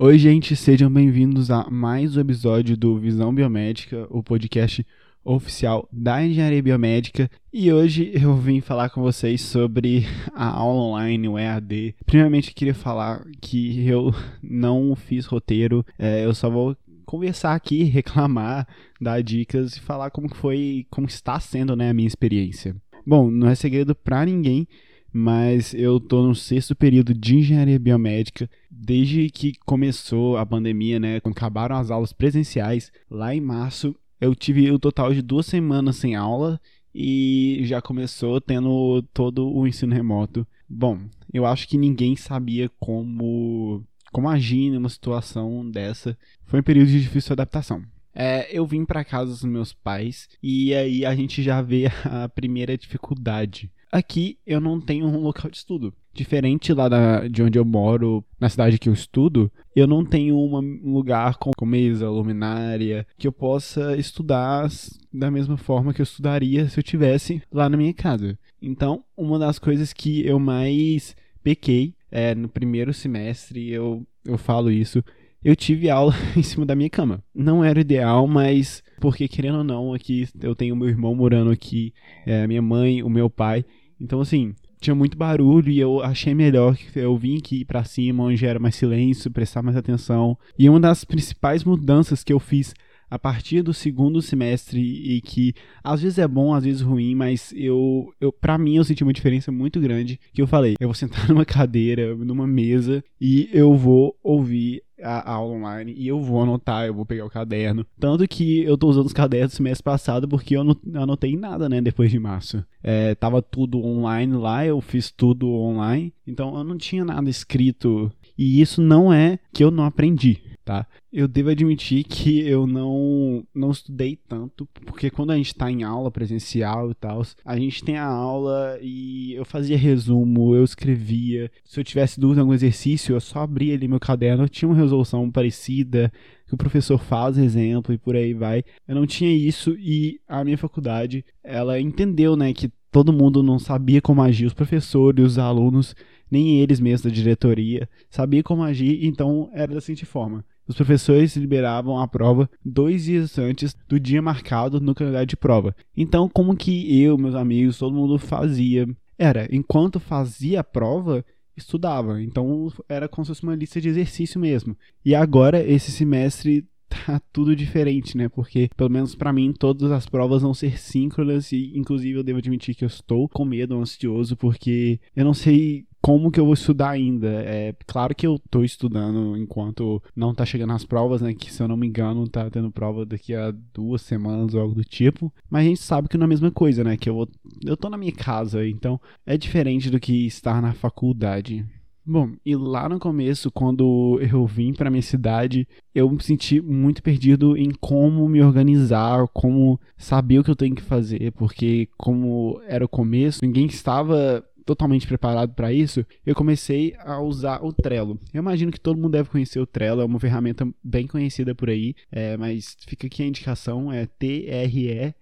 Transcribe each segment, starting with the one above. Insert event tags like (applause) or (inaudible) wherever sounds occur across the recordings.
Oi, gente, sejam bem-vindos a mais um episódio do Visão Biomédica, o podcast oficial da Engenharia Biomédica. E hoje eu vim falar com vocês sobre a aula online, o EAD. Primeiramente, queria falar que eu não fiz roteiro, é, eu só vou conversar aqui, (laughs) reclamar, dar dicas e falar como foi, como está sendo né, a minha experiência. Bom, não é segredo para ninguém mas eu tô no sexto período de engenharia biomédica. Desde que começou a pandemia, né, quando acabaram as aulas presenciais, lá em março, eu tive o total de duas semanas sem aula e já começou tendo todo o ensino remoto. Bom, eu acho que ninguém sabia como, como agir numa situação dessa. Foi um período de difícil adaptação. É, eu vim para casa dos meus pais e aí a gente já vê (laughs) a primeira dificuldade. Aqui eu não tenho um local de estudo. Diferente lá da, de onde eu moro, na cidade que eu estudo, eu não tenho um lugar com, com mesa, luminária, que eu possa estudar da mesma forma que eu estudaria se eu tivesse lá na minha casa. Então, uma das coisas que eu mais pequei é, no primeiro semestre, eu, eu falo isso, eu tive aula (laughs) em cima da minha cama. Não era ideal, mas porque querendo ou não, aqui eu tenho meu irmão morando aqui, é, minha mãe, o meu pai. Então assim, tinha muito barulho e eu achei melhor que eu vim aqui para cima, onde era mais silêncio, prestar mais atenção. E uma das principais mudanças que eu fiz a partir do segundo semestre e que às vezes é bom, às vezes ruim, mas eu, eu para mim eu senti uma diferença muito grande, que eu falei, eu vou sentar (laughs) numa cadeira, numa mesa e eu vou ouvir a, aula online e eu vou anotar, eu vou pegar o caderno. Tanto que eu tô usando os cadernos do semestre passado porque eu não anotei nada, né, depois de março. É, tava tudo online lá, eu fiz tudo online, então eu não tinha nada escrito. E isso não é que eu não aprendi tá? Eu devo admitir que eu não, não estudei tanto, porque quando a gente está em aula presencial e tal, a gente tem a aula e eu fazia resumo, eu escrevia. Se eu tivesse dúvida em algum exercício, eu só abria ali meu caderno, eu tinha uma resolução parecida, que o professor faz exemplo e por aí vai. Eu não tinha isso e a minha faculdade, ela entendeu, né, que todo mundo não sabia como agir, os professores, os alunos, nem eles mesmos da diretoria, sabia como agir, então era da seguinte forma os professores liberavam a prova dois dias antes do dia marcado no calendário de prova. Então, como que eu, meus amigos, todo mundo fazia? Era, enquanto fazia a prova, estudava. Então, era como se fosse uma lista de exercício mesmo. E agora, esse semestre (laughs) tá tudo diferente, né? Porque, pelo menos para mim, todas as provas vão ser síncronas e, inclusive, eu devo admitir que eu estou com medo, ansioso, porque eu não sei como que eu vou estudar ainda. É claro que eu tô estudando enquanto não tá chegando as provas, né? Que se eu não me engano, tá tendo prova daqui a duas semanas ou algo do tipo. Mas a gente sabe que não é a mesma coisa, né? Que eu vou. Eu tô na minha casa, então é diferente do que estar na faculdade. Bom, e lá no começo, quando eu vim para minha cidade, eu me senti muito perdido em como me organizar, como saber o que eu tenho que fazer, porque como era o começo, ninguém estava totalmente preparado para isso, eu comecei a usar o Trello. Eu imagino que todo mundo deve conhecer o Trello, é uma ferramenta bem conhecida por aí, é, mas fica aqui a indicação, é T-R-E-L-L-O,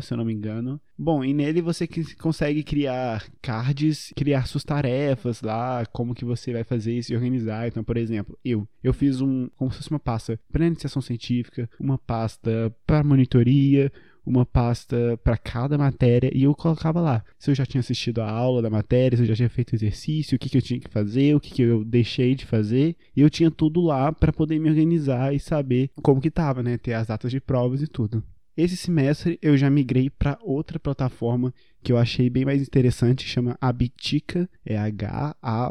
se eu não me engano. Bom, e nele você consegue criar cards, criar suas tarefas lá, como que você vai fazer isso e organizar. Então, por exemplo, eu, eu fiz um, como se fosse uma pasta para iniciação científica, uma pasta para monitoria, uma pasta para cada matéria e eu colocava lá se eu já tinha assistido a aula da matéria, se eu já tinha feito exercício, o que, que eu tinha que fazer, o que, que eu deixei de fazer. E eu tinha tudo lá para poder me organizar e saber como que tava, né? Ter as datas de provas e tudo. Esse semestre eu já migrei para outra plataforma que eu achei bem mais interessante, chama Habitica, é H-A-B-I-T-I-C-A,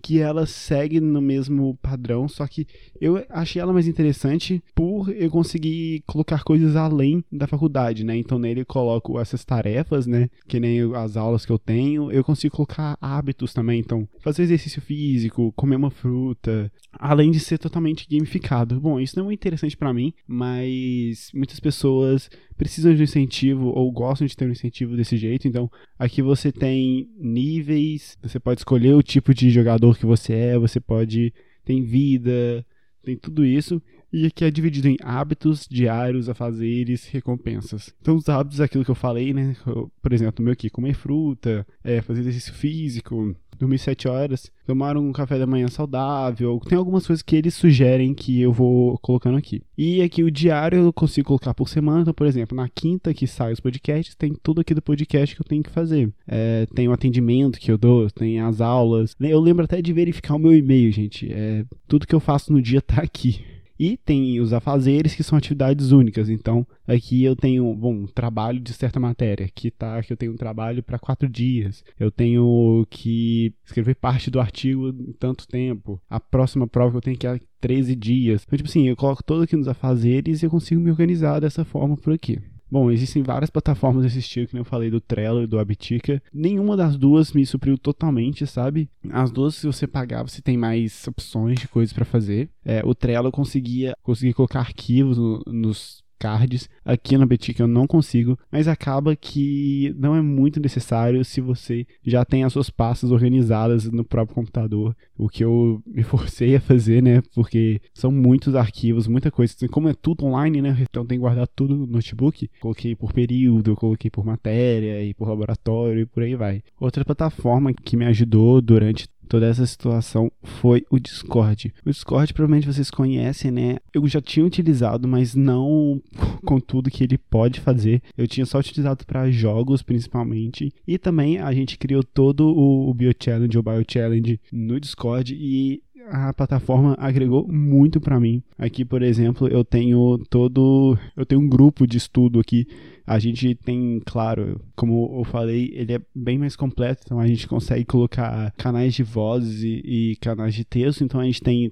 que ela segue no mesmo padrão, só que eu achei ela mais interessante por eu conseguir colocar coisas além da faculdade, né? Então nele eu coloco essas tarefas, né? Que nem as aulas que eu tenho, eu consigo colocar hábitos também, então fazer exercício físico, comer uma fruta, além de ser totalmente gamificado. Bom, isso não é muito interessante para mim, mas muitas pessoas precisam de um incentivo ou gostam de ter um incentivo desse jeito. Então, aqui você tem níveis, você pode escolher o tipo de jogador que você é, você pode tem vida, tem tudo isso. E aqui é dividido em hábitos, diários, afazeres, recompensas. Então, os hábitos é aquilo que eu falei, né? Por exemplo, meu aqui, comer fruta, é, fazer exercício físico, dormir 7 horas, tomar um café da manhã saudável. Tem algumas coisas que eles sugerem que eu vou colocando aqui. E aqui o diário eu consigo colocar por semana. Então, por exemplo, na quinta que sai os podcasts, tem tudo aqui do podcast que eu tenho que fazer. É, tem o atendimento que eu dou, tem as aulas. Eu lembro até de verificar o meu e-mail, gente. É, tudo que eu faço no dia tá aqui. E tem os afazeres, que são atividades únicas. Então, aqui eu tenho, bom, trabalho de certa matéria, que tá, que eu tenho um trabalho para quatro dias. Eu tenho que escrever parte do artigo em tanto tempo. A próxima prova que eu tenho que é 13 dias. Então, tipo assim, eu coloco tudo aqui nos afazeres e eu consigo me organizar dessa forma por aqui. Bom, existem várias plataformas desse estilo, que eu falei do Trello e do Abitica. Nenhuma das duas me supriu totalmente, sabe? As duas, se você pagar, você tem mais opções de coisas para fazer. É, o Trello conseguia, conseguia colocar arquivos no, nos cards. Aqui na Betic eu não consigo, mas acaba que não é muito necessário se você já tem as suas pastas organizadas no próprio computador, o que eu me forcei a fazer, né? Porque são muitos arquivos, muita coisa. Como é tudo online, né? Então tem que guardar tudo no notebook. Coloquei por período, coloquei por matéria e por laboratório e por aí vai. Outra plataforma que me ajudou durante toda essa situação foi o Discord. O Discord provavelmente vocês conhecem, né? Eu já tinha utilizado, mas não (laughs) com tudo que ele pode fazer. Eu tinha só utilizado para jogos principalmente. E também a gente criou todo o, Bio Challenge, o Bio Challenge no Discord e a plataforma agregou muito para mim. Aqui, por exemplo, eu tenho todo, eu tenho um grupo de estudo aqui a gente tem, claro, como eu falei, ele é bem mais completo, então a gente consegue colocar canais de voz e, e canais de texto, então a gente tem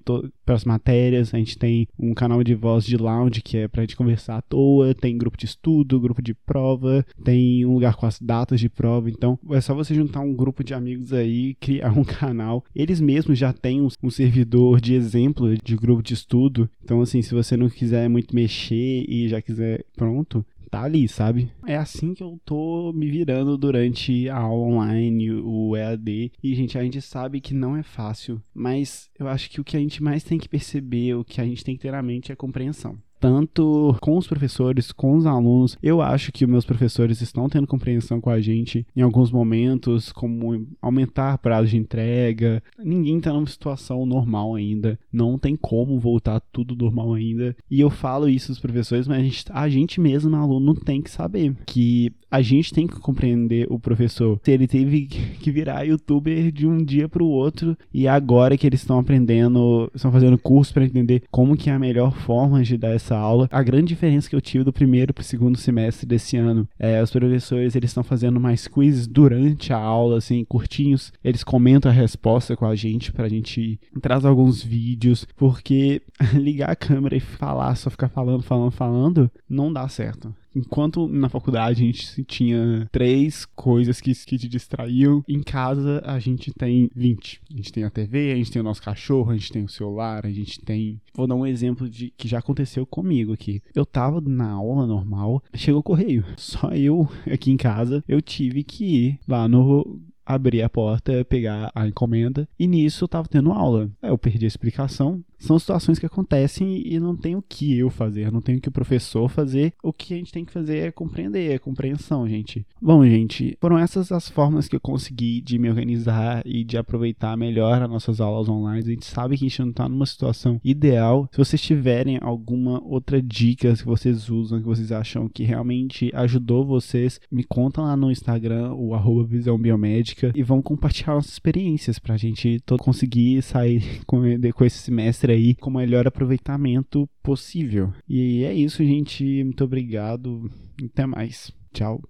as matérias, a gente tem um canal de voz de lounge que é para a gente conversar à toa, tem grupo de estudo, grupo de prova, tem um lugar com as datas de prova, então é só você juntar um grupo de amigos aí, criar (laughs) um canal. Eles mesmos já têm um, um servidor de exemplo de grupo de estudo, então assim, se você não quiser muito mexer e já quiser pronto, tá ali, sabe? É assim que eu tô me virando durante a aula online, o EAD. E, gente, a gente sabe que não é fácil, mas eu acho que o que a gente mais tem que perceber, o que a gente tem que ter na mente é compreensão tanto com os professores, com os alunos. Eu acho que os meus professores estão tendo compreensão com a gente em alguns momentos, como aumentar prazo de entrega. Ninguém está numa situação normal ainda, não tem como voltar tudo normal ainda. E eu falo isso aos professores, mas a gente, a gente mesmo, aluno, tem que saber que a gente tem que compreender o professor. Se ele teve que virar youtuber de um dia para o outro e agora que eles estão aprendendo, estão fazendo curso para entender como que é a melhor forma de dar essa aula. A grande diferença que eu tive do primeiro para o segundo semestre desse ano é os professores eles estão fazendo mais quizzes durante a aula, assim, curtinhos. Eles comentam a resposta com a gente para a gente traz alguns vídeos, porque (laughs) ligar a câmera e falar, só ficar falando, falando, falando, não dá certo. Enquanto na faculdade a gente tinha três coisas que, que te distraíam, em casa a gente tem 20. A gente tem a TV, a gente tem o nosso cachorro, a gente tem o celular, a gente tem. Vou dar um exemplo de que já aconteceu comigo aqui. Eu tava na aula normal, chegou o correio. (laughs) Só eu aqui em casa, eu tive que ir lá no abrir a porta, pegar a encomenda, e nisso eu tava tendo aula. Eu perdi a explicação, são situações que acontecem e não tem o que eu fazer, não tem o que o professor fazer. O que a gente tem que fazer é compreender, é compreensão, gente. Bom, gente, foram essas as formas que eu consegui de me organizar e de aproveitar melhor as nossas aulas online. A gente sabe que a gente não está numa situação ideal. Se vocês tiverem alguma outra dica que vocês usam, que vocês acham que realmente ajudou vocês, me conta lá no Instagram, o arroba Visão Biomédica, e vão compartilhar nossas experiências para a gente conseguir sair (laughs) com, esse semestre aí com o melhor aproveitamento possível. E é isso, gente. Muito obrigado. Até mais. Tchau.